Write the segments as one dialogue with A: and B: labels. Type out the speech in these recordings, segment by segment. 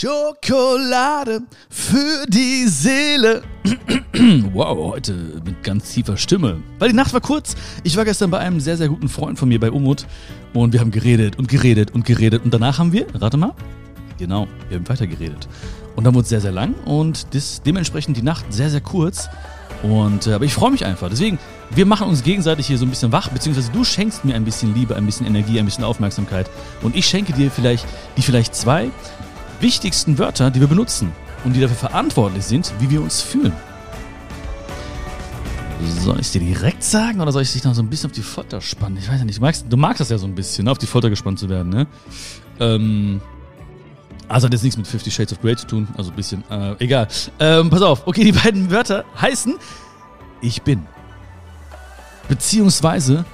A: Schokolade für die Seele. wow, heute mit ganz tiefer Stimme. Weil die Nacht war kurz. Ich war gestern bei einem sehr, sehr guten Freund von mir bei Umut und wir haben geredet und geredet und geredet und danach haben wir, rate mal, genau, wir haben weiter geredet. Und dann wurde es sehr, sehr lang und das, dementsprechend die Nacht sehr, sehr kurz. Und, äh, aber ich freue mich einfach. Deswegen, wir machen uns gegenseitig hier so ein bisschen wach, beziehungsweise du schenkst mir ein bisschen Liebe, ein bisschen Energie, ein bisschen Aufmerksamkeit. Und ich schenke dir vielleicht die vielleicht zwei wichtigsten Wörter, die wir benutzen und die dafür verantwortlich sind, wie wir uns fühlen. Soll ich es dir direkt sagen oder soll ich dich noch so ein bisschen auf die Folter spannen? Ich weiß ja nicht. Du magst, du magst das ja so ein bisschen, ne? auf die Folter gespannt zu werden, ne? Ähm, also hat jetzt nichts mit Fifty Shades of Grey zu tun, also ein bisschen, äh, egal. Ähm, pass auf, okay, die beiden Wörter heißen Ich bin. Beziehungsweise,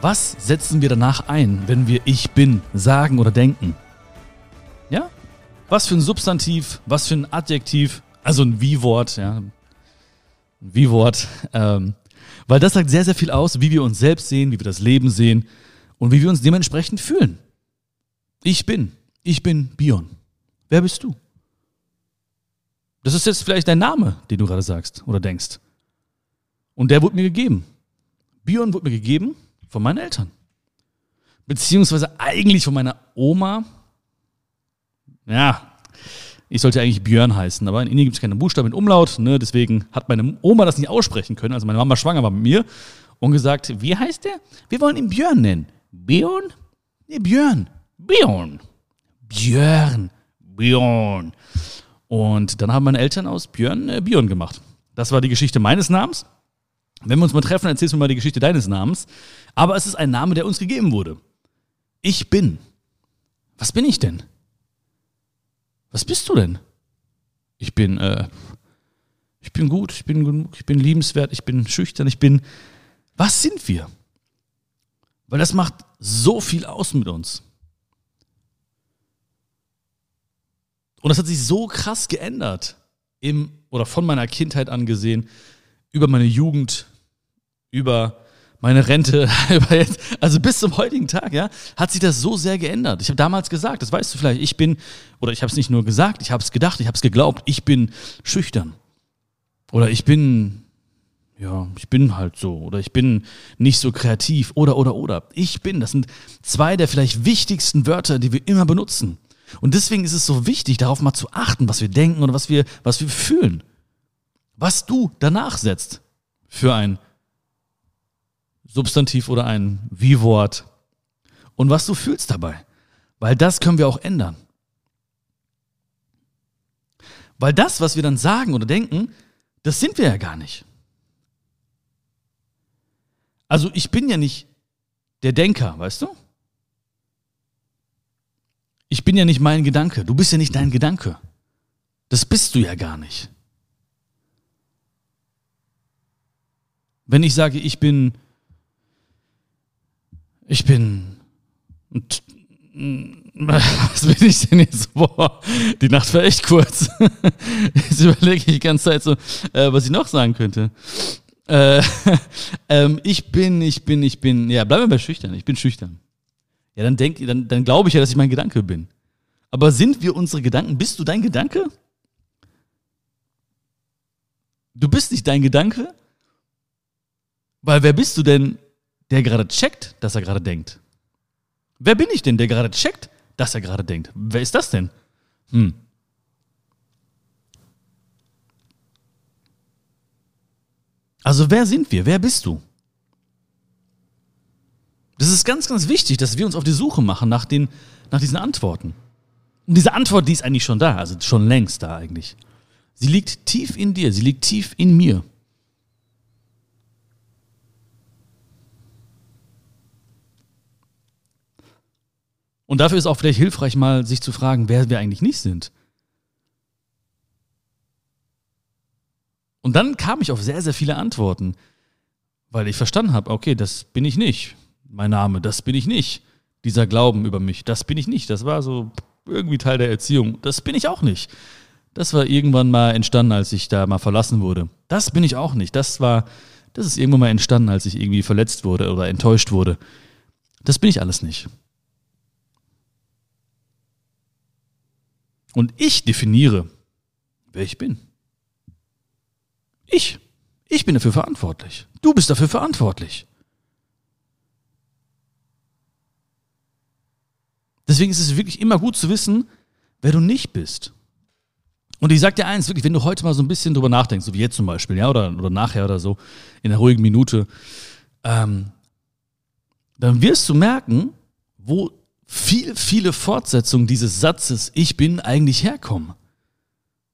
A: was setzen wir danach ein, wenn wir Ich bin sagen oder denken? Was für ein Substantiv, was für ein Adjektiv, also ein Wie-Wort, ja. Ein Wie-Wort. Ähm, weil das sagt sehr, sehr viel aus, wie wir uns selbst sehen, wie wir das Leben sehen und wie wir uns dementsprechend fühlen. Ich bin. Ich bin Bion. Wer bist du? Das ist jetzt vielleicht dein Name, den du gerade sagst oder denkst. Und der wurde mir gegeben. Bion wurde mir gegeben von meinen Eltern. Beziehungsweise eigentlich von meiner Oma, ja, ich sollte eigentlich Björn heißen, aber in Indien gibt es keine Buchstaben in Umlaut, ne? deswegen hat meine Oma das nicht aussprechen können, also meine Mama schwanger war mit mir und gesagt, wie heißt der? Wir wollen ihn Björn nennen. Björn? Nee, Björn. Björn. Björn. Björn. Und dann haben meine Eltern aus Björn äh, Björn gemacht. Das war die Geschichte meines Namens. Wenn wir uns mal treffen, erzählst du mir mal die Geschichte deines Namens. Aber es ist ein Name, der uns gegeben wurde. Ich bin. Was bin ich denn? Was bist du denn? Ich bin, äh, ich bin gut, ich bin genug, ich bin liebenswert, ich bin schüchtern, ich bin. Was sind wir? Weil das macht so viel aus mit uns. Und das hat sich so krass geändert im oder von meiner Kindheit angesehen, über meine Jugend, über meine Rente, also bis zum heutigen Tag, ja, hat sich das so sehr geändert. Ich habe damals gesagt, das weißt du vielleicht, ich bin, oder ich habe es nicht nur gesagt, ich habe es gedacht, ich habe es geglaubt, ich bin schüchtern. Oder ich bin, ja, ich bin halt so. Oder ich bin nicht so kreativ. Oder, oder, oder. Ich bin, das sind zwei der vielleicht wichtigsten Wörter, die wir immer benutzen. Und deswegen ist es so wichtig, darauf mal zu achten, was wir denken oder was wir, was wir fühlen. Was du danach setzt für ein Substantiv oder ein Wie-Wort und was du fühlst dabei. Weil das können wir auch ändern. Weil das, was wir dann sagen oder denken, das sind wir ja gar nicht. Also ich bin ja nicht der Denker, weißt du? Ich bin ja nicht mein Gedanke. Du bist ja nicht dein Gedanke. Das bist du ja gar nicht. Wenn ich sage, ich bin, ich bin, was bin ich denn jetzt? Boah, die Nacht war echt kurz. Jetzt überlege ich die ganze Zeit so, äh, was ich noch sagen könnte. Äh, ähm, ich bin, ich bin, ich bin, ja, bleiben wir bei schüchtern. Ich bin schüchtern. Ja, dann denk, dann, dann glaube ich ja, dass ich mein Gedanke bin. Aber sind wir unsere Gedanken? Bist du dein Gedanke? Du bist nicht dein Gedanke? Weil wer bist du denn, der gerade checkt, dass er gerade denkt? Wer bin ich denn, der gerade checkt, dass er gerade denkt? Wer ist das denn? Hm. Also wer sind wir? Wer bist du? Das ist ganz, ganz wichtig, dass wir uns auf die Suche machen nach, den, nach diesen Antworten. Und diese Antwort, die ist eigentlich schon da, also schon längst da eigentlich. Sie liegt tief in dir, sie liegt tief in mir. Und dafür ist auch vielleicht hilfreich, mal sich zu fragen, wer wir eigentlich nicht sind. Und dann kam ich auf sehr, sehr viele Antworten, weil ich verstanden habe, okay, das bin ich nicht mein Name, das bin ich nicht. Dieser Glauben über mich, das bin ich nicht. Das war so irgendwie Teil der Erziehung. Das bin ich auch nicht. Das war irgendwann mal entstanden, als ich da mal verlassen wurde. Das bin ich auch nicht. Das war, das ist irgendwann mal entstanden, als ich irgendwie verletzt wurde oder enttäuscht wurde. Das bin ich alles nicht. Und ich definiere, wer ich bin. Ich. Ich bin dafür verantwortlich. Du bist dafür verantwortlich. Deswegen ist es wirklich immer gut zu wissen, wer du nicht bist. Und ich sag dir eins, wirklich, wenn du heute mal so ein bisschen drüber nachdenkst, so wie jetzt zum Beispiel, ja, oder, oder nachher oder so, in einer ruhigen Minute, ähm, dann wirst du merken, wo viel, viele Fortsetzungen dieses Satzes Ich bin eigentlich herkommen.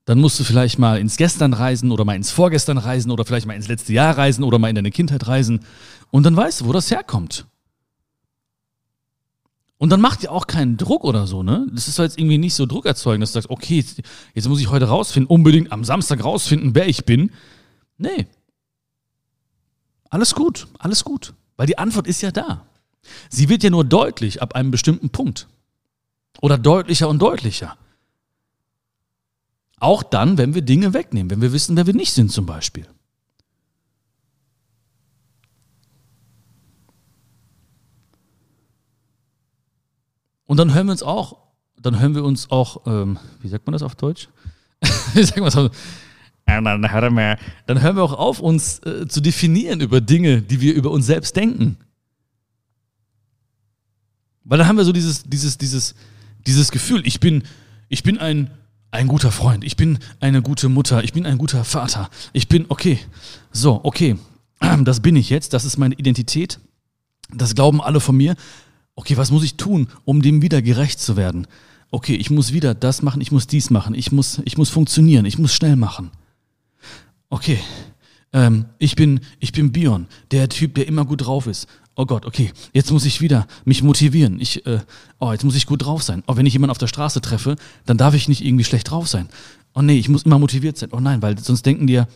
A: Dann musst du vielleicht mal ins Gestern reisen oder mal ins Vorgestern reisen oder vielleicht mal ins letzte Jahr reisen oder mal in deine Kindheit reisen. Und dann weißt du, wo das herkommt. Und dann macht dir auch keinen Druck oder so, ne? Das ist jetzt irgendwie nicht so Druck erzeugen, dass du sagst, okay, jetzt, jetzt muss ich heute rausfinden, unbedingt am Samstag rausfinden, wer ich bin. Nee. Alles gut, alles gut. Weil die Antwort ist ja da. Sie wird ja nur deutlich ab einem bestimmten Punkt. Oder deutlicher und deutlicher. Auch dann, wenn wir Dinge wegnehmen, wenn wir wissen, wer wir nicht sind zum Beispiel. Und dann hören wir uns auch, dann hören wir uns auch, ähm, wie sagt man das auf Deutsch? wie sagt man das auf dann hören wir, dann hören wir auch auf, uns äh, zu definieren über Dinge, die wir über uns selbst denken. Weil dann haben wir so dieses, dieses, dieses, dieses Gefühl, ich bin, ich bin ein, ein guter Freund, ich bin eine gute Mutter, ich bin ein guter Vater, ich bin, okay, so, okay, das bin ich jetzt, das ist meine Identität, das glauben alle von mir. Okay, was muss ich tun, um dem wieder gerecht zu werden? Okay, ich muss wieder das machen, ich muss dies machen, ich muss, ich muss funktionieren, ich muss schnell machen. Okay, ähm, ich bin, ich bin Bion, der Typ, der immer gut drauf ist oh Gott, okay, jetzt muss ich wieder mich motivieren. Ich, äh, oh, jetzt muss ich gut drauf sein. Oh, wenn ich jemanden auf der Straße treffe, dann darf ich nicht irgendwie schlecht drauf sein. Oh nee, ich muss immer motiviert sein. Oh nein, weil sonst denken die ja.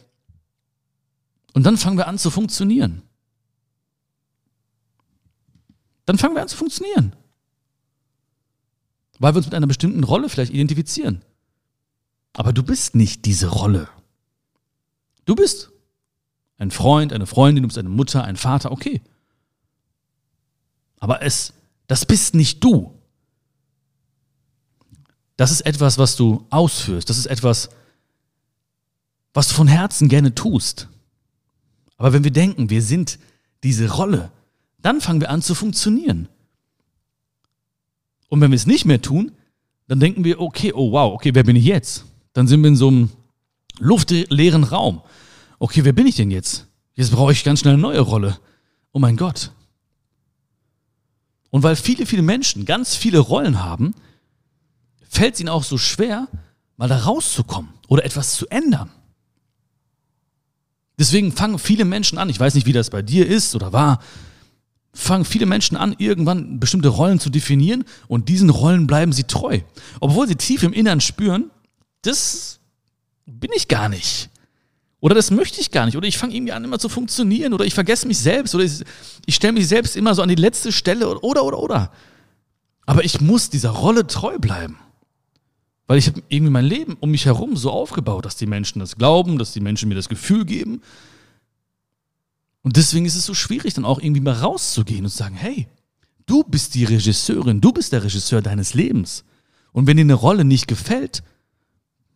A: Und dann fangen wir an zu funktionieren. Dann fangen wir an zu funktionieren. Weil wir uns mit einer bestimmten Rolle vielleicht identifizieren. Aber du bist nicht diese Rolle. Du bist ein Freund, eine Freundin, du bist eine Mutter, ein Vater, okay. Aber es, das bist nicht du. Das ist etwas, was du ausführst. Das ist etwas, was du von Herzen gerne tust. Aber wenn wir denken, wir sind diese Rolle, dann fangen wir an zu funktionieren. Und wenn wir es nicht mehr tun, dann denken wir, okay, oh wow, okay, wer bin ich jetzt? Dann sind wir in so einem luftleeren Raum. Okay, wer bin ich denn jetzt? Jetzt brauche ich ganz schnell eine neue Rolle. Oh mein Gott. Und weil viele, viele Menschen ganz viele Rollen haben, fällt es ihnen auch so schwer, mal da rauszukommen oder etwas zu ändern. Deswegen fangen viele Menschen an, ich weiß nicht, wie das bei dir ist oder war, fangen viele Menschen an, irgendwann bestimmte Rollen zu definieren und diesen Rollen bleiben sie treu. Obwohl sie tief im Innern spüren, das bin ich gar nicht. Oder das möchte ich gar nicht. Oder ich fange irgendwie an, immer zu funktionieren. Oder ich vergesse mich selbst. Oder ich, ich stelle mich selbst immer so an die letzte Stelle. Oder, oder, oder. Aber ich muss dieser Rolle treu bleiben. Weil ich habe irgendwie mein Leben um mich herum so aufgebaut, dass die Menschen das glauben, dass die Menschen mir das Gefühl geben. Und deswegen ist es so schwierig, dann auch irgendwie mal rauszugehen und zu sagen, hey, du bist die Regisseurin, du bist der Regisseur deines Lebens. Und wenn dir eine Rolle nicht gefällt,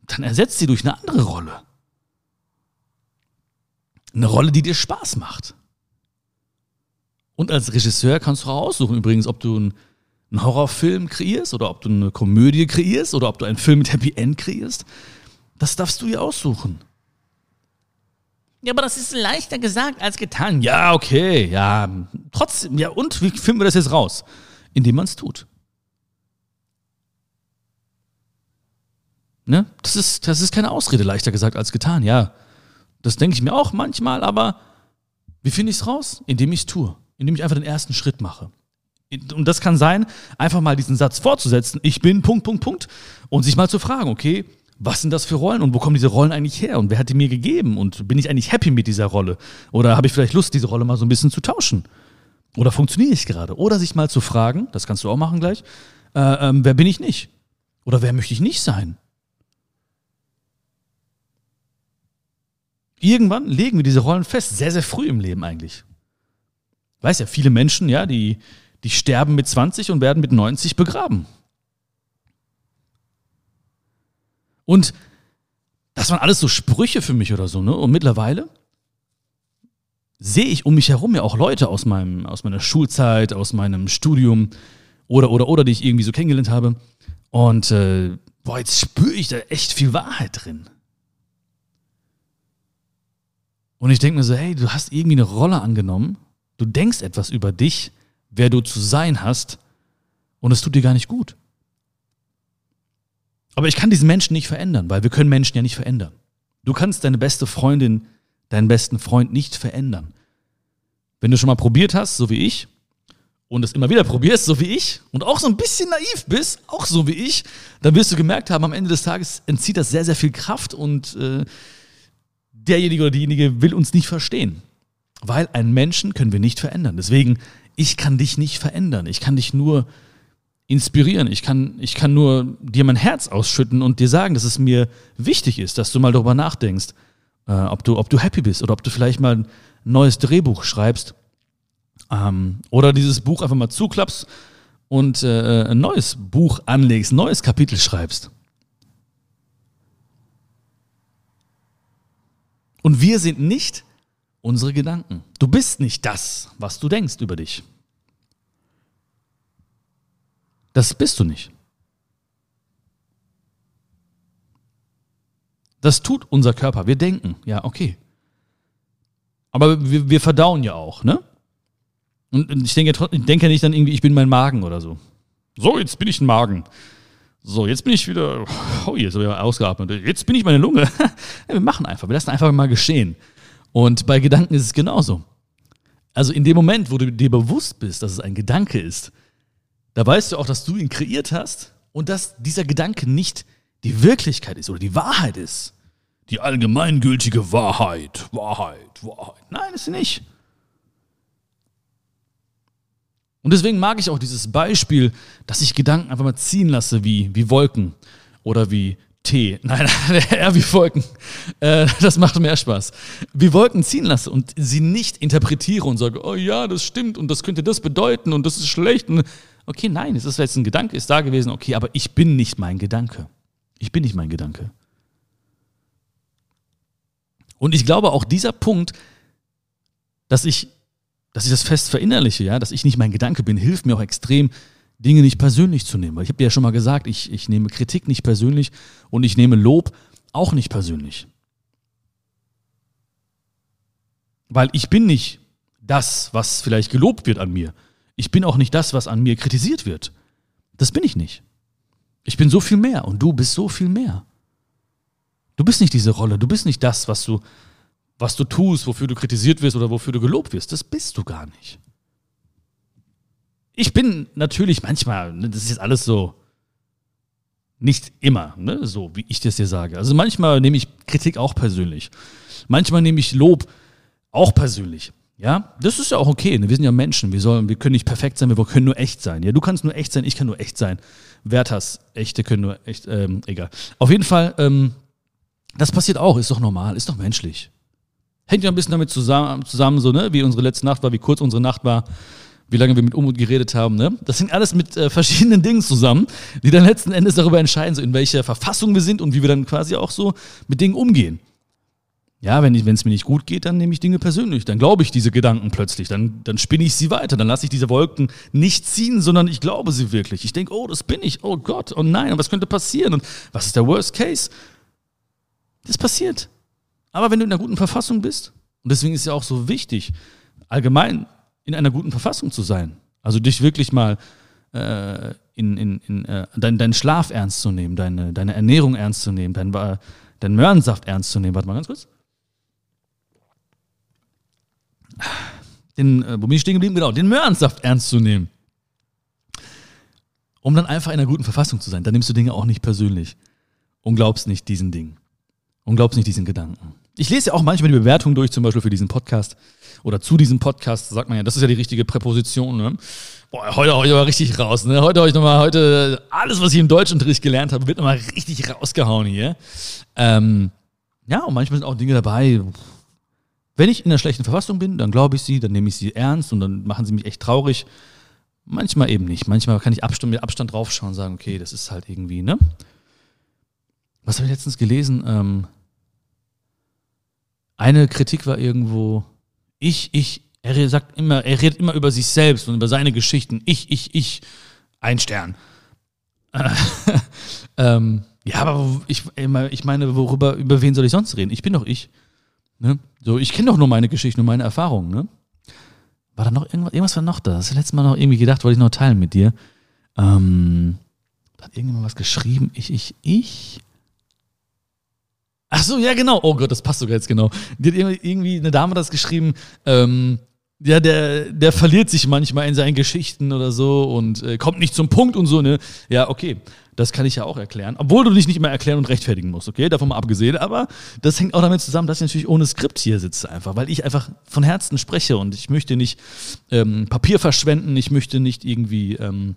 A: dann ersetzt sie durch eine andere Rolle. Eine Rolle, die dir Spaß macht. Und als Regisseur kannst du auch aussuchen, übrigens, ob du einen, Horrorfilm kreierst oder ob du eine Komödie kreierst oder ob du einen Film mit Happy End kreierst. Das darfst du ja aussuchen. Ja, aber das ist leichter gesagt als getan. Ja, okay, ja. Trotzdem, ja, und wie finden wir das jetzt raus? Indem man es tut. Ne? Das ist, das ist keine Ausrede, leichter gesagt als getan, ja. Das denke ich mir auch manchmal, aber wie finde ich es raus? Indem ich es tue. Indem ich einfach den ersten Schritt mache. Und das kann sein, einfach mal diesen Satz fortzusetzen, ich bin Punkt, Punkt, Punkt, und sich mal zu fragen, okay, was sind das für Rollen und wo kommen diese Rollen eigentlich her und wer hat die mir gegeben und bin ich eigentlich happy mit dieser Rolle oder habe ich vielleicht Lust, diese Rolle mal so ein bisschen zu tauschen? Oder funktioniere ich gerade? Oder sich mal zu fragen, das kannst du auch machen gleich, äh, ähm, wer bin ich nicht? Oder wer möchte ich nicht sein? Irgendwann legen wir diese Rollen fest, sehr, sehr früh im Leben eigentlich. Weiß ja, viele Menschen, ja, die, die sterben mit 20 und werden mit 90 begraben. Und das waren alles so Sprüche für mich oder so, ne? Und mittlerweile sehe ich um mich herum ja auch Leute aus meinem, aus meiner Schulzeit, aus meinem Studium oder, oder, oder, die ich irgendwie so kennengelernt habe. Und äh, boah, jetzt spüre ich da echt viel Wahrheit drin. Und ich denke mir so, hey, du hast irgendwie eine Rolle angenommen, du denkst etwas über dich, wer du zu sein hast, und es tut dir gar nicht gut. Aber ich kann diesen Menschen nicht verändern, weil wir können Menschen ja nicht verändern. Du kannst deine beste Freundin, deinen besten Freund nicht verändern. Wenn du schon mal probiert hast, so wie ich, und es immer wieder probierst, so wie ich, und auch so ein bisschen naiv bist, auch so wie ich, dann wirst du gemerkt haben, am Ende des Tages entzieht das sehr, sehr viel Kraft und äh, derjenige oder diejenige will uns nicht verstehen. Weil einen Menschen können wir nicht verändern. Deswegen, ich kann dich nicht verändern. Ich kann dich nur inspirieren. Ich kann, ich kann nur dir mein Herz ausschütten und dir sagen, dass es mir wichtig ist, dass du mal darüber nachdenkst, äh, ob, du, ob du happy bist oder ob du vielleicht mal ein neues Drehbuch schreibst ähm, oder dieses Buch einfach mal zuklappst und äh, ein neues Buch anlegst, ein neues Kapitel schreibst. Und wir sind nicht unsere Gedanken. Du bist nicht das, was du denkst über dich. Das bist du nicht. Das tut unser Körper. Wir denken, ja, okay. Aber wir, wir verdauen ja auch, ne? Und ich denke, ich denke nicht dann irgendwie, ich bin mein Magen oder so. So, jetzt bin ich ein Magen. So, jetzt bin ich wieder, oh, jetzt habe ich ausgeatmet. Jetzt bin ich meine Lunge. wir machen einfach, wir lassen einfach mal geschehen. Und bei Gedanken ist es genauso. Also in dem Moment, wo du dir bewusst bist, dass es ein Gedanke ist, da weißt du auch, dass du ihn kreiert hast und dass dieser Gedanke nicht die Wirklichkeit ist oder die Wahrheit ist. Die allgemeingültige Wahrheit, Wahrheit, Wahrheit. Nein, ist sie nicht. Und deswegen mag ich auch dieses Beispiel, dass ich Gedanken einfach mal ziehen lasse, wie, wie Wolken oder wie Tee. Nein, eher wie Wolken. Äh, das macht mehr Spaß. Wie Wolken ziehen lasse und sie nicht interpretiere und sage, oh ja, das stimmt und das könnte das bedeuten und das ist schlecht. Okay, nein, es ist jetzt ein Gedanke, ist da gewesen, okay, aber ich bin nicht mein Gedanke. Ich bin nicht mein Gedanke. Und ich glaube auch dieser Punkt, dass ich, dass ich das fest verinnerliche, ja, dass ich nicht mein Gedanke bin, hilft mir auch extrem, Dinge nicht persönlich zu nehmen. Weil ich habe dir ja schon mal gesagt, ich, ich nehme Kritik nicht persönlich und ich nehme Lob auch nicht persönlich. Weil ich bin nicht das, was vielleicht gelobt wird an mir. Ich bin auch nicht das, was an mir kritisiert wird. Das bin ich nicht. Ich bin so viel mehr und du bist so viel mehr. Du bist nicht diese Rolle, du bist nicht das, was du, was du tust, wofür du kritisiert wirst oder wofür du gelobt wirst. Das bist du gar nicht. Ich bin natürlich manchmal, ne, das ist jetzt alles so, nicht immer, ne, so wie ich das dir sage. Also manchmal nehme ich Kritik auch persönlich. Manchmal nehme ich Lob auch persönlich. Ja, das ist ja auch okay. Ne? Wir sind ja Menschen. Wir, sollen, wir können nicht perfekt sein, wir können nur echt sein. Ja, du kannst nur echt sein, ich kann nur echt sein. Werthers, echte können nur echt, ähm, egal. Auf jeden Fall, ähm, das passiert auch, ist doch normal, ist doch menschlich. Hängt ja ein bisschen damit zusammen, zusammen so, ne, wie unsere letzte Nacht war, wie kurz unsere Nacht war, wie lange wir mit Umut geredet haben, ne? Das hängt alles mit äh, verschiedenen Dingen zusammen, die dann letzten Endes darüber entscheiden, so in welcher Verfassung wir sind und wie wir dann quasi auch so mit Dingen umgehen. Ja, wenn es mir nicht gut geht, dann nehme ich Dinge persönlich. Dann glaube ich diese Gedanken plötzlich. Dann, dann spinne ich sie weiter. Dann lasse ich diese Wolken nicht ziehen, sondern ich glaube sie wirklich. Ich denke, oh, das bin ich. Oh Gott, oh nein, und was könnte passieren? Und was ist der Worst Case? Das passiert. Aber wenn du in einer guten Verfassung bist, und deswegen ist es ja auch so wichtig, allgemein in einer guten Verfassung zu sein. Also dich wirklich mal äh, in, in, in äh, dein, deinen Schlaf ernst zu nehmen, deine, deine Ernährung ernst zu nehmen, deinen dein Möhrensaft ernst zu nehmen. Warte mal ganz kurz. den, äh, wo bin ich stehen geblieben? Genau, den Möhrensaft ernst zu nehmen. Um dann einfach in einer guten Verfassung zu sein. Dann nimmst du Dinge auch nicht persönlich und glaubst nicht diesen Dingen. Und glaubst nicht diesen Gedanken. Ich lese ja auch manchmal die Bewertung durch, zum Beispiel für diesen Podcast oder zu diesem Podcast, sagt man ja, das ist ja die richtige Präposition. Ne? Boah, heute heute aber richtig raus. Ne? Heute habe ich nochmal, heute alles, was ich im Deutschunterricht gelernt habe, wird nochmal richtig rausgehauen hier. Ähm, ja, und manchmal sind auch Dinge dabei, wenn ich in einer schlechten Verfassung bin, dann glaube ich sie, dann nehme ich sie ernst und dann machen sie mich echt traurig. Manchmal eben nicht. Manchmal kann ich Abstand, mit Abstand draufschauen und sagen, okay, das ist halt irgendwie, ne? was habe ich letztens gelesen? Ähm, eine Kritik war irgendwo, ich, ich, er sagt immer, er redet immer über sich selbst und über seine Geschichten. Ich, ich, ich, ein Stern. ähm, ja, aber ich, ich meine, worüber, über wen soll ich sonst reden? Ich bin doch ich. Ne? So, ich kenne doch nur meine Geschichten und meine Erfahrungen, ne? War da noch irgendwas? Irgendwas war noch da. Das letzte Mal noch irgendwie gedacht, wollte ich noch teilen mit dir. Ähm, hat irgendjemand was geschrieben? Ich, ich, ich? Ach so, ja, genau. Oh Gott, das passt sogar jetzt genau. Die hat irgendwie eine Dame das geschrieben, ähm, ja, der, der verliert sich manchmal in seinen Geschichten oder so und äh, kommt nicht zum Punkt und so, ne? Ja, okay. Das kann ich ja auch erklären. Obwohl du dich nicht immer erklären und rechtfertigen musst, okay? Davon mal abgesehen. Aber das hängt auch damit zusammen, dass ich natürlich ohne Skript hier sitze einfach, weil ich einfach von Herzen spreche und ich möchte nicht ähm, Papier verschwenden, ich möchte nicht irgendwie. Ähm,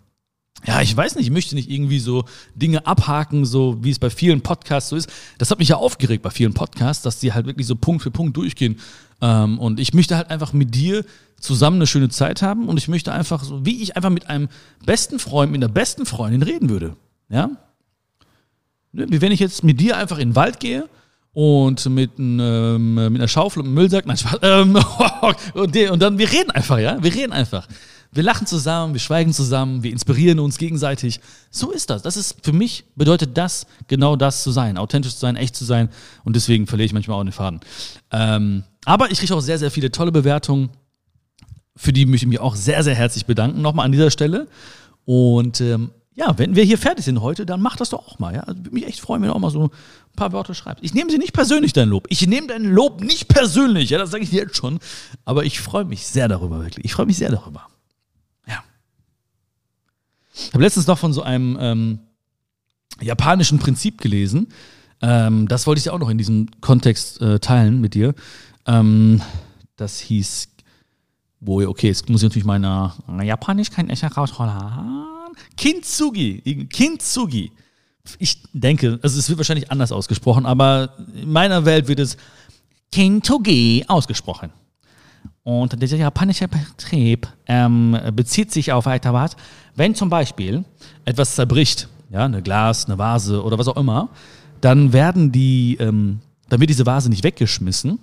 A: ja, ich weiß nicht, ich möchte nicht irgendwie so Dinge abhaken, so wie es bei vielen Podcasts so ist. Das hat mich ja aufgeregt bei vielen Podcasts, dass die halt wirklich so Punkt für Punkt durchgehen. Ähm, und ich möchte halt einfach mit dir zusammen eine schöne Zeit haben und ich möchte einfach so, wie ich einfach mit einem besten Freund, mit einer besten Freundin reden würde. Ja? Ne, wie wenn ich jetzt mit dir einfach in den Wald gehe und mit, ähm, mit einer Schaufel und einem Müllsack, nein, ähm, und, dann, wir reden einfach, ja? Wir reden einfach. Wir lachen zusammen, wir schweigen zusammen, wir inspirieren uns gegenseitig. So ist das. Das ist für mich bedeutet das genau das zu sein, authentisch zu sein, echt zu sein. Und deswegen verliere ich manchmal auch den Faden. Ähm, aber ich kriege auch sehr, sehr viele tolle Bewertungen, für die möchte ich mich auch sehr, sehr herzlich bedanken. Nochmal an dieser Stelle. Und ähm, ja, wenn wir hier fertig sind heute, dann mach das doch auch mal. Ja? Also, würde mich echt freuen, wenn du auch mal so ein paar Worte schreibst. Ich nehme sie nicht persönlich, dein Lob. Ich nehme dein Lob nicht persönlich. Ja, das sage ich dir jetzt schon. Aber ich freue mich sehr darüber, wirklich. Ich freue mich sehr darüber. Ich habe letztens noch von so einem ähm, japanischen Prinzip gelesen. Ähm, das wollte ich ja auch noch in diesem Kontext äh, teilen mit dir. Ähm, das hieß, wo, okay, jetzt muss ich natürlich meine Japanisch kein echt herausholen. Kintsugi. Kintsugi. Ich denke, also es wird wahrscheinlich anders ausgesprochen, aber in meiner Welt wird es Kintsugi ausgesprochen. Und dieser japanische Betrieb ähm, bezieht sich auf weiter was, wenn zum Beispiel etwas zerbricht, ja, eine Glas, eine Vase oder was auch immer, dann werden die, ähm, dann wird diese Vase nicht weggeschmissen,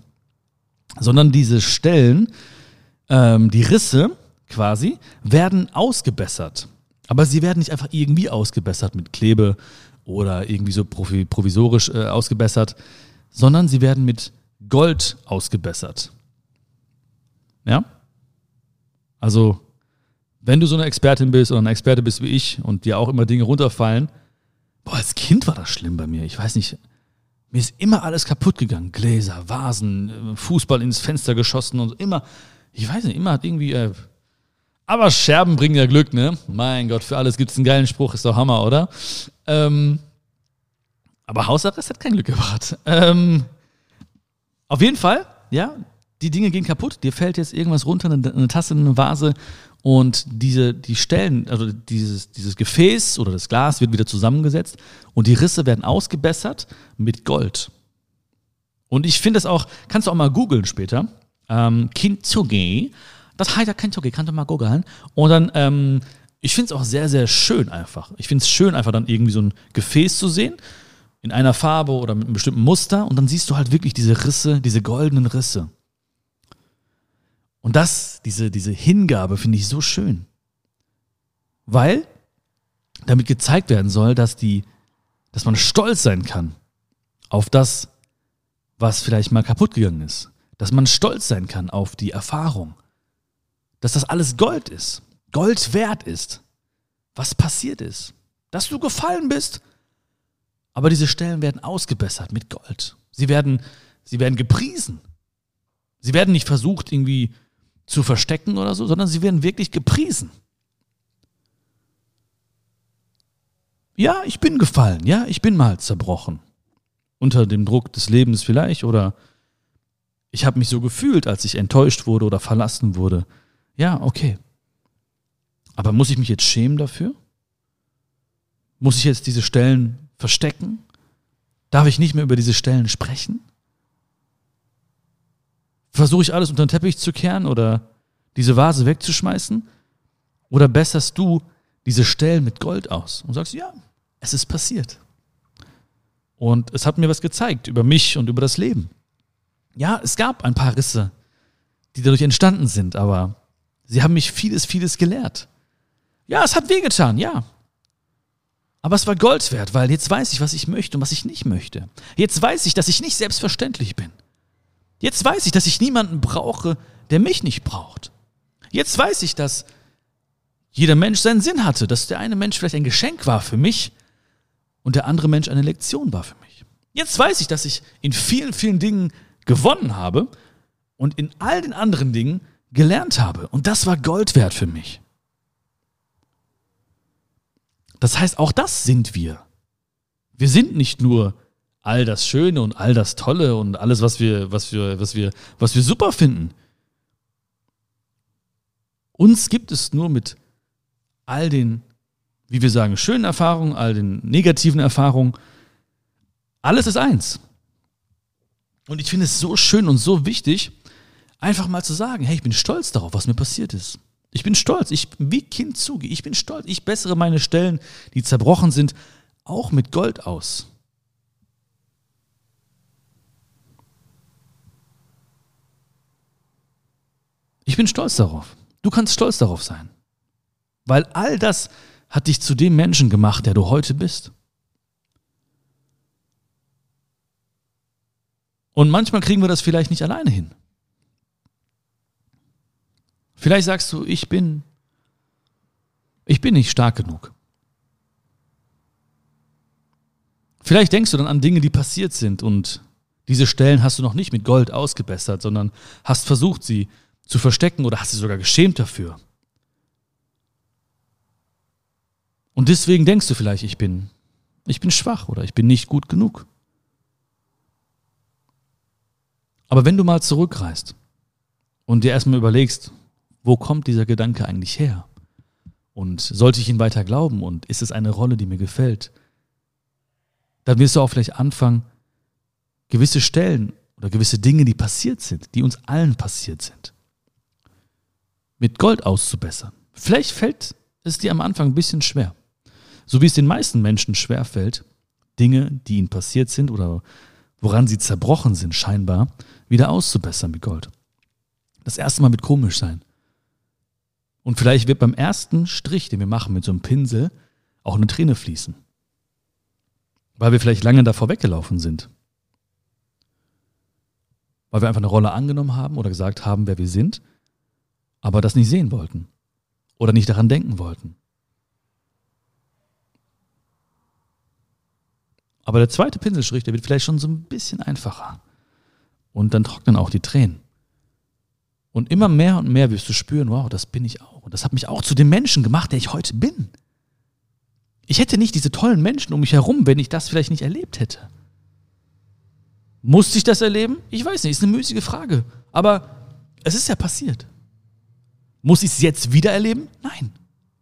A: sondern diese Stellen, ähm, die Risse quasi, werden ausgebessert. Aber sie werden nicht einfach irgendwie ausgebessert mit Klebe oder irgendwie so provisorisch äh, ausgebessert, sondern sie werden mit Gold ausgebessert. Ja? Also, wenn du so eine Expertin bist oder ein Experte bist wie ich und dir auch immer Dinge runterfallen, boah, als Kind war das schlimm bei mir. Ich weiß nicht, mir ist immer alles kaputt gegangen. Gläser, Vasen, Fußball ins Fenster geschossen und immer, ich weiß nicht, immer hat irgendwie äh, aber Scherben bringen ja Glück, ne? Mein Gott, für alles gibt es einen geilen Spruch, ist doch Hammer, oder? Ähm, aber Hausarrest hat kein Glück gebracht. Ähm, auf jeden Fall, ja, die Dinge gehen kaputt. Dir fällt jetzt irgendwas runter, eine, eine Tasse, eine Vase und diese, die Stellen, also dieses, dieses Gefäß oder das Glas wird wieder zusammengesetzt und die Risse werden ausgebessert mit Gold. Und ich finde das auch, kannst du auch mal googeln später. Ähm, Kintsugi das heißt ja Kentucky, kannst du mal googeln. Und dann, ähm, ich finde es auch sehr, sehr schön einfach. Ich finde es schön, einfach dann irgendwie so ein Gefäß zu sehen, in einer Farbe oder mit einem bestimmten Muster. Und dann siehst du halt wirklich diese Risse, diese goldenen Risse. Und das, diese, diese Hingabe finde ich so schön. Weil damit gezeigt werden soll, dass die, dass man stolz sein kann auf das, was vielleicht mal kaputt gegangen ist. Dass man stolz sein kann auf die Erfahrung dass das alles Gold ist, Gold wert ist, was passiert ist, dass du gefallen bist. Aber diese Stellen werden ausgebessert mit Gold. Sie werden, sie werden gepriesen. Sie werden nicht versucht, irgendwie zu verstecken oder so, sondern sie werden wirklich gepriesen. Ja, ich bin gefallen. Ja, ich bin mal zerbrochen. Unter dem Druck des Lebens vielleicht oder ich habe mich so gefühlt, als ich enttäuscht wurde oder verlassen wurde. Ja, okay. Aber muss ich mich jetzt schämen dafür? Muss ich jetzt diese Stellen verstecken? Darf ich nicht mehr über diese Stellen sprechen? Versuche ich alles unter den Teppich zu kehren oder diese Vase wegzuschmeißen? Oder besserst du diese Stellen mit Gold aus und sagst, ja, es ist passiert. Und es hat mir was gezeigt über mich und über das Leben. Ja, es gab ein paar Risse, die dadurch entstanden sind, aber sie haben mich vieles, vieles gelehrt. Ja, es hat wehgetan, ja. Aber es war Gold wert, weil jetzt weiß ich, was ich möchte und was ich nicht möchte. Jetzt weiß ich, dass ich nicht selbstverständlich bin. Jetzt weiß ich, dass ich niemanden brauche, der mich nicht braucht. Jetzt weiß ich, dass jeder Mensch seinen Sinn hatte, dass der eine Mensch vielleicht ein Geschenk war für mich und der andere Mensch eine Lektion war für mich. Jetzt weiß ich, dass ich in vielen, vielen Dingen gewonnen habe und in all den anderen Dingen gelernt habe. Und das war Gold wert für mich. Das heißt, auch das sind wir. Wir sind nicht nur all das Schöne und all das Tolle und alles, was wir, was wir, was wir, was wir super finden. Uns gibt es nur mit all den, wie wir sagen, schönen Erfahrungen, all den negativen Erfahrungen. Alles ist eins. Und ich finde es so schön und so wichtig, einfach mal zu sagen, hey, ich bin stolz darauf, was mir passiert ist. Ich bin stolz, ich wie Kind zuge, ich bin stolz, ich bessere meine Stellen, die zerbrochen sind, auch mit Gold aus. Ich bin stolz darauf. Du kannst stolz darauf sein. Weil all das hat dich zu dem Menschen gemacht, der du heute bist. Und manchmal kriegen wir das vielleicht nicht alleine hin. Vielleicht sagst du, ich bin, ich bin nicht stark genug. Vielleicht denkst du dann an Dinge, die passiert sind und diese Stellen hast du noch nicht mit Gold ausgebessert, sondern hast versucht, sie zu verstecken oder hast sie sogar geschämt dafür. Und deswegen denkst du vielleicht, ich bin, ich bin schwach oder ich bin nicht gut genug. Aber wenn du mal zurückreist und dir erstmal überlegst, wo kommt dieser Gedanke eigentlich her? Und sollte ich ihn weiter glauben und ist es eine Rolle, die mir gefällt? Dann wirst du auch vielleicht anfangen, gewisse Stellen oder gewisse Dinge, die passiert sind, die uns allen passiert sind, mit Gold auszubessern. Vielleicht fällt es dir am Anfang ein bisschen schwer. So wie es den meisten Menschen schwer fällt, Dinge, die ihnen passiert sind oder woran sie zerbrochen sind, scheinbar, wieder auszubessern mit Gold. Das erste Mal mit komisch sein. Und vielleicht wird beim ersten Strich, den wir machen mit so einem Pinsel, auch eine Träne fließen. Weil wir vielleicht lange davor weggelaufen sind. Weil wir einfach eine Rolle angenommen haben oder gesagt haben, wer wir sind, aber das nicht sehen wollten. Oder nicht daran denken wollten. Aber der zweite Pinselstrich, der wird vielleicht schon so ein bisschen einfacher. Und dann trocknen auch die Tränen. Und immer mehr und mehr wirst du spüren, wow, das bin ich auch. Und das hat mich auch zu dem Menschen gemacht, der ich heute bin. Ich hätte nicht diese tollen Menschen um mich herum, wenn ich das vielleicht nicht erlebt hätte. Musste ich das erleben? Ich weiß nicht, ist eine müßige Frage. Aber es ist ja passiert. Muss ich es jetzt wieder erleben? Nein.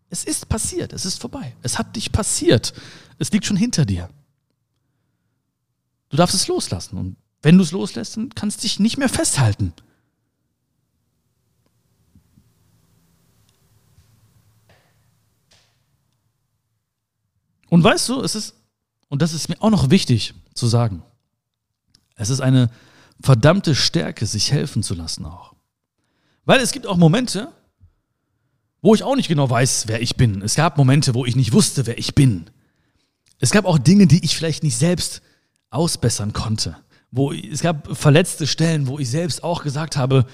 A: Es ist passiert, es ist vorbei. Es hat dich passiert. Es liegt schon hinter dir. Du darfst es loslassen. Und wenn du es loslässt, dann kannst du dich nicht mehr festhalten. Und weißt du, es ist, und das ist mir auch noch wichtig zu sagen, es ist eine verdammte Stärke, sich helfen zu lassen auch. Weil es gibt auch Momente, wo ich auch nicht genau weiß, wer ich bin. Es gab Momente, wo ich nicht wusste, wer ich bin. Es gab auch Dinge, die ich vielleicht nicht selbst ausbessern konnte. Wo es gab verletzte Stellen, wo ich selbst auch gesagt habe,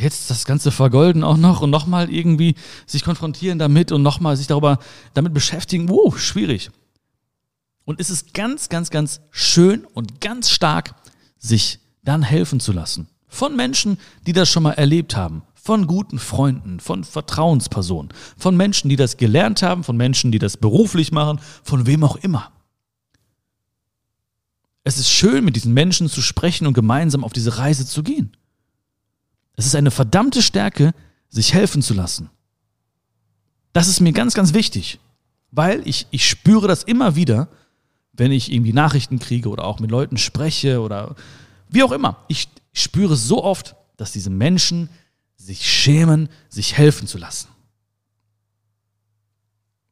A: jetzt das Ganze vergolden auch noch und nochmal irgendwie sich konfrontieren damit und nochmal sich darüber damit beschäftigen, wow, schwierig. Und es ist ganz, ganz, ganz schön und ganz stark, sich dann helfen zu lassen. Von Menschen, die das schon mal erlebt haben. Von guten Freunden, von Vertrauenspersonen, von Menschen, die das gelernt haben, von Menschen, die das beruflich machen, von wem auch immer. Es ist schön, mit diesen Menschen zu sprechen und gemeinsam auf diese Reise zu gehen. Es ist eine verdammte Stärke, sich helfen zu lassen. Das ist mir ganz, ganz wichtig, weil ich, ich spüre das immer wieder, wenn ich irgendwie Nachrichten kriege oder auch mit Leuten spreche oder wie auch immer. Ich spüre so oft, dass diese Menschen sich schämen, sich helfen zu lassen.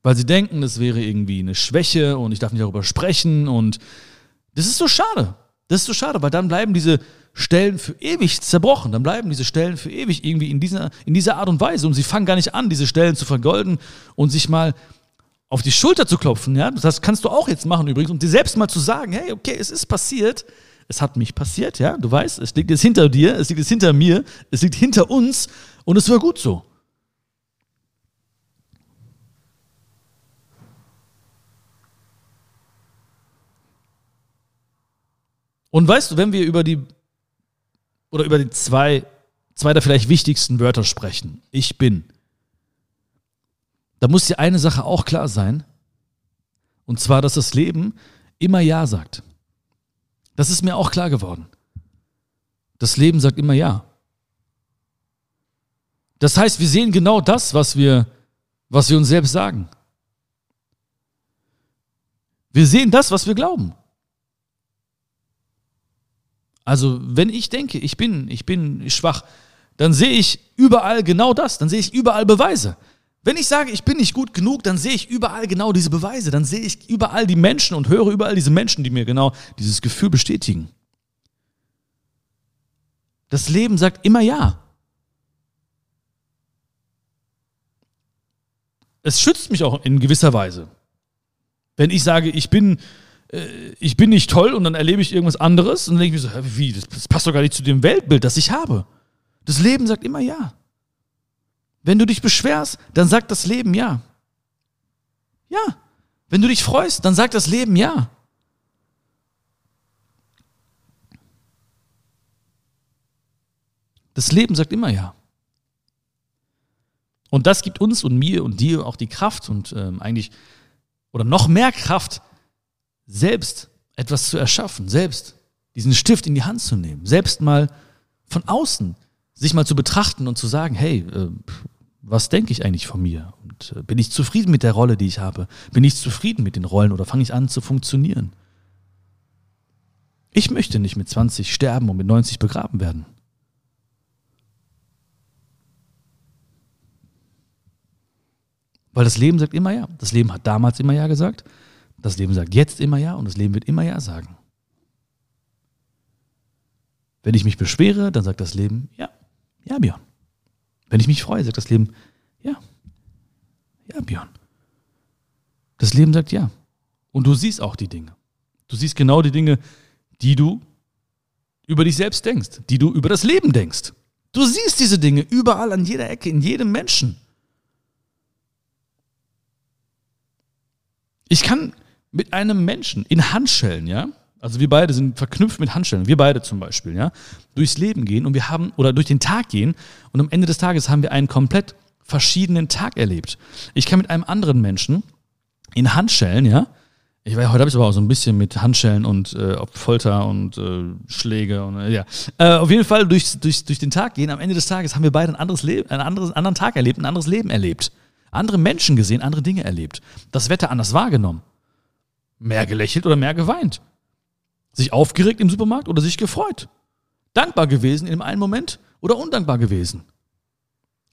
A: Weil sie denken, das wäre irgendwie eine Schwäche und ich darf nicht darüber sprechen und Das ist so schade. Das ist so schade, weil dann bleiben diese Stellen für ewig zerbrochen. Dann bleiben diese Stellen für ewig irgendwie in dieser, in dieser Art und Weise. Und sie fangen gar nicht an, diese Stellen zu vergolden und sich mal auf die Schulter zu klopfen. Ja? Das kannst du auch jetzt machen übrigens. Und dir selbst mal zu sagen, hey, okay, es ist passiert. Es hat mich passiert, ja. Du weißt, es liegt jetzt hinter dir, es liegt jetzt hinter mir, es liegt hinter uns und es war gut so. Und weißt du, wenn wir über die oder über die zwei, zwei der vielleicht wichtigsten Wörter sprechen, ich bin, da muss dir eine Sache auch klar sein, und zwar, dass das Leben immer Ja sagt. Das ist mir auch klar geworden. Das Leben sagt immer Ja. Das heißt, wir sehen genau das, was wir, was wir uns selbst sagen. Wir sehen das, was wir glauben. Also, wenn ich denke, ich bin, ich bin schwach, dann sehe ich überall genau das, dann sehe ich überall Beweise. Wenn ich sage, ich bin nicht gut genug, dann sehe ich überall genau diese Beweise, dann sehe ich überall die Menschen und höre überall diese Menschen, die mir genau dieses Gefühl bestätigen. Das Leben sagt immer ja. Es schützt mich auch in gewisser Weise. Wenn ich sage, ich bin äh, ich bin nicht toll und dann erlebe ich irgendwas anderes und dann denke ich mir so, wie, das passt doch gar nicht zu dem Weltbild, das ich habe. Das Leben sagt immer ja. Wenn du dich beschwerst, dann sagt das Leben ja. Ja. Wenn du dich freust, dann sagt das Leben ja. Das Leben sagt immer ja. Und das gibt uns und mir und dir auch die Kraft und ähm, eigentlich, oder noch mehr Kraft, selbst etwas zu erschaffen, selbst diesen Stift in die Hand zu nehmen, selbst mal von außen sich mal zu betrachten und zu sagen, hey, äh, was denke ich eigentlich von mir? Und äh, bin ich zufrieden mit der Rolle, die ich habe? Bin ich zufrieden mit den Rollen oder fange ich an zu funktionieren? Ich möchte nicht mit 20 sterben und mit 90 begraben werden. Weil das Leben sagt immer ja. Das Leben hat damals immer ja gesagt. Das Leben sagt jetzt immer ja und das Leben wird immer ja sagen. Wenn ich mich beschwere, dann sagt das Leben ja, ja, Björn. Wenn ich mich freue, sagt das Leben ja, ja, Björn. Das Leben sagt ja. Und du siehst auch die Dinge. Du siehst genau die Dinge, die du über dich selbst denkst, die du über das Leben denkst. Du siehst diese Dinge überall an jeder Ecke, in jedem Menschen. Ich kann mit einem Menschen in Handschellen, ja, also wir beide sind verknüpft mit Handschellen, wir beide zum Beispiel, ja, durchs Leben gehen und wir haben, oder durch den Tag gehen und am Ende des Tages haben wir einen komplett verschiedenen Tag erlebt. Ich kann mit einem anderen Menschen in Handschellen, ja, ich weiß, heute habe ich aber auch so ein bisschen mit Handschellen und äh, Folter und äh, Schläge und äh, ja. Äh, auf jeden Fall durch, durch, durch den Tag gehen. Am Ende des Tages haben wir beide ein anderes Leben, einen anderes, anderen Tag erlebt, ein anderes Leben erlebt. Andere Menschen gesehen, andere Dinge erlebt. Das Wetter anders wahrgenommen. Mehr gelächelt oder mehr geweint. Sich aufgeregt im Supermarkt oder sich gefreut. Dankbar gewesen in einem Moment oder undankbar gewesen.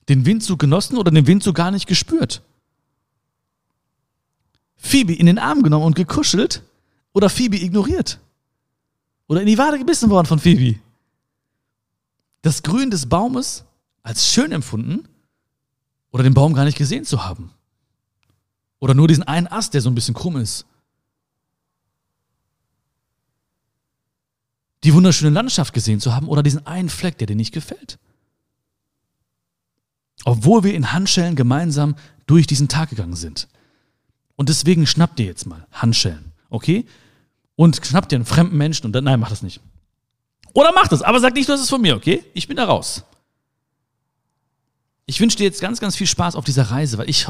A: Den Windzug genossen oder den Windzug gar nicht gespürt. Phoebe in den Arm genommen und gekuschelt oder Phoebe ignoriert. Oder in die Wade gebissen worden von Phoebe. Das Grün des Baumes als schön empfunden oder den Baum gar nicht gesehen zu haben. Oder nur diesen einen Ast, der so ein bisschen krumm ist. Die wunderschöne Landschaft gesehen zu haben oder diesen einen Fleck, der dir nicht gefällt. Obwohl wir in Handschellen gemeinsam durch diesen Tag gegangen sind. Und deswegen schnapp dir jetzt mal Handschellen, okay? Und schnapp dir einen fremden Menschen und dann, nein, mach das nicht. Oder mach das, aber sag nicht, du hast es von mir, okay? Ich bin da raus. Ich wünsche dir jetzt ganz, ganz viel Spaß auf dieser Reise, weil ich,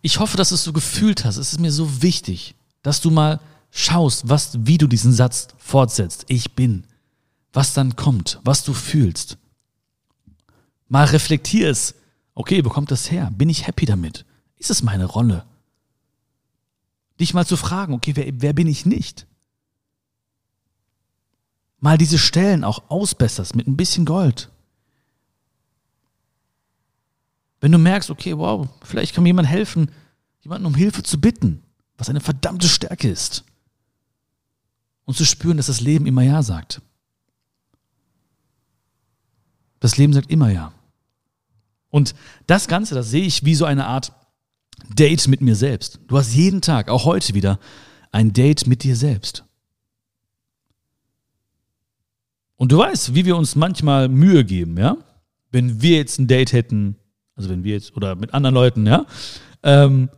A: ich hoffe, dass du es so gefühlt hast. Es ist mir so wichtig, dass du mal schaust, was, wie du diesen Satz fortsetzt, ich bin, was dann kommt, was du fühlst. Mal reflektier es. Okay, wo kommt das her? Bin ich happy damit? Ist es meine Rolle? Dich mal zu fragen, okay, wer, wer bin ich nicht? Mal diese Stellen auch ausbesserst mit ein bisschen Gold. Wenn du merkst, okay, wow, vielleicht kann mir jemand helfen, jemanden um Hilfe zu bitten, was eine verdammte Stärke ist. Und zu spüren, dass das Leben immer Ja sagt. Das Leben sagt immer Ja. Und das Ganze, das sehe ich wie so eine Art Date mit mir selbst. Du hast jeden Tag, auch heute wieder, ein Date mit dir selbst. Und du weißt, wie wir uns manchmal Mühe geben, ja? Wenn wir jetzt ein Date hätten, also wenn wir jetzt, oder mit anderen Leuten, ja? Ähm,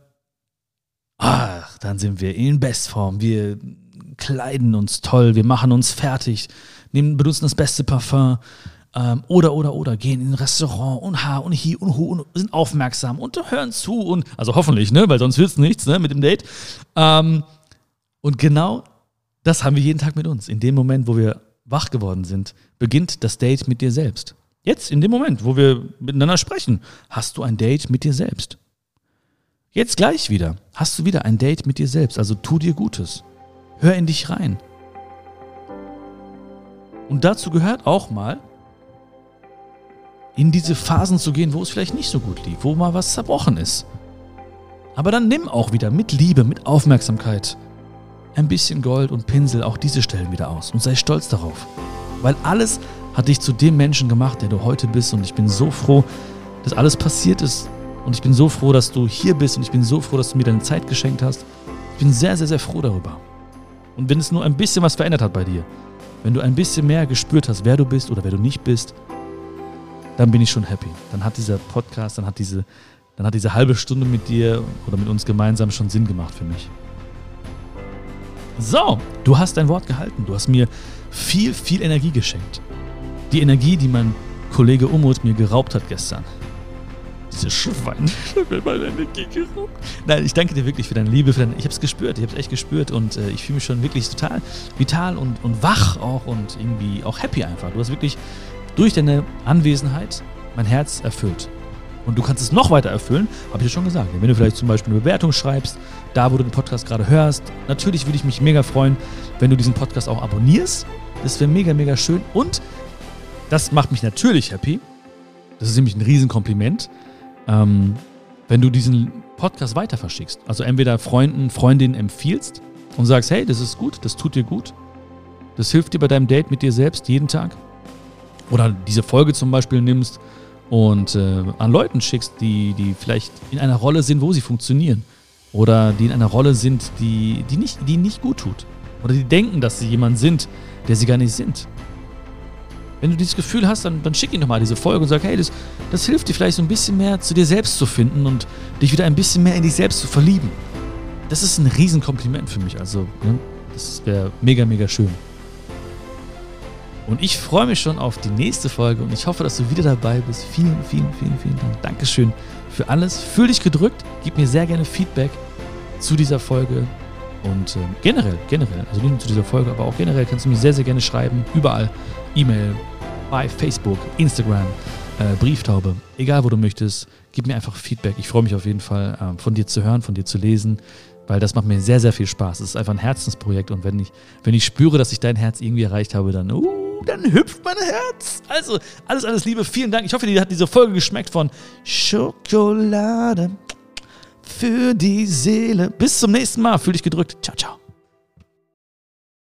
A: ach, dann sind wir in Bestform. Wir kleiden uns toll, wir machen uns fertig, nehmen, benutzen das beste Parfum, ähm, oder, oder, oder, gehen in ein Restaurant und ha und hi und hu und sind aufmerksam und hören zu und, also hoffentlich, ne, weil sonst wird's nichts, ne, mit dem Date. Ähm, und genau das haben wir jeden Tag mit uns. In dem Moment, wo wir wach geworden sind, beginnt das Date mit dir selbst. Jetzt, in dem Moment, wo wir miteinander sprechen, hast du ein Date mit dir selbst. Jetzt gleich wieder hast du wieder ein Date mit dir selbst. Also tu dir Gutes. Hör in dich rein. Und dazu gehört auch mal, in diese Phasen zu gehen, wo es vielleicht nicht so gut lief, wo mal was zerbrochen ist. Aber dann nimm auch wieder mit Liebe, mit Aufmerksamkeit ein bisschen Gold und Pinsel auch diese Stellen wieder aus und sei stolz darauf. Weil alles hat dich zu dem Menschen gemacht, der du heute bist und ich bin so froh, dass alles passiert ist und ich bin so froh, dass du hier bist und ich bin so froh, dass du mir deine Zeit geschenkt hast. Ich bin sehr, sehr, sehr froh darüber. Und wenn es nur ein bisschen was verändert hat bei dir, wenn du ein bisschen mehr gespürt hast, wer du bist oder wer du nicht bist, dann bin ich schon happy. Dann hat dieser Podcast, dann hat diese, dann hat diese halbe Stunde mit dir oder mit uns gemeinsam schon Sinn gemacht für mich. So, du hast dein Wort gehalten. Du hast mir viel, viel Energie geschenkt. Die Energie, die mein Kollege Umut mir geraubt hat gestern. Diese Schwein hat mir meine Energie geraubt. Nein, ich danke dir wirklich für deine Liebe. Für deine, ich habe es gespürt, ich habe es echt gespürt und äh, ich fühle mich schon wirklich total vital und, und wach auch und irgendwie auch happy einfach. Du hast wirklich durch deine Anwesenheit mein Herz erfüllt. Und du kannst es noch weiter erfüllen, habe ich ja schon gesagt. Wenn du vielleicht zum Beispiel eine Bewertung schreibst, da wo du den Podcast gerade hörst, natürlich würde ich mich mega freuen, wenn du diesen Podcast auch abonnierst. Das wäre mega, mega schön. Und das macht mich natürlich happy. Das ist nämlich ein Riesenkompliment, ähm, wenn du diesen Podcast weiter verschickst. Also entweder Freunden, Freundinnen empfiehlst und sagst, hey, das ist gut, das tut dir gut. Das hilft dir bei deinem Date mit dir selbst jeden Tag oder diese Folge zum Beispiel nimmst und äh, an Leuten schickst, die, die vielleicht in einer Rolle sind, wo sie funktionieren. Oder die in einer Rolle sind, die, die, nicht, die nicht gut tut. Oder die denken, dass sie jemand sind, der sie gar nicht sind. Wenn du dieses Gefühl hast, dann, dann schick ihnen doch mal diese Folge und sag, hey, das, das hilft dir vielleicht so ein bisschen mehr zu dir selbst zu finden und dich wieder ein bisschen mehr in dich selbst zu verlieben. Das ist ein Riesenkompliment für mich. Also, ne? das wäre mega, mega schön. Und ich freue mich schon auf die nächste Folge und ich hoffe, dass du wieder dabei bist. Vielen, vielen, vielen, vielen Dank. Dankeschön für alles. Fühl dich gedrückt. Gib mir sehr gerne Feedback zu dieser Folge. Und äh, generell, generell, also nicht nur zu dieser Folge, aber auch generell kannst du mir sehr, sehr gerne schreiben. Überall. E-Mail, bei Facebook, Instagram, äh, Brieftaube. Egal, wo du möchtest. Gib mir einfach Feedback. Ich freue mich auf jeden Fall, äh, von dir zu hören, von dir zu lesen weil das macht mir sehr, sehr viel Spaß. Es ist einfach ein Herzensprojekt und wenn ich, wenn ich spüre, dass ich dein Herz irgendwie erreicht habe, dann, uh, dann hüpft mein Herz. Also, alles, alles Liebe, vielen Dank. Ich hoffe, dir hat diese Folge geschmeckt von Schokolade für die Seele. Bis zum nächsten Mal. Fühl dich gedrückt. Ciao, ciao.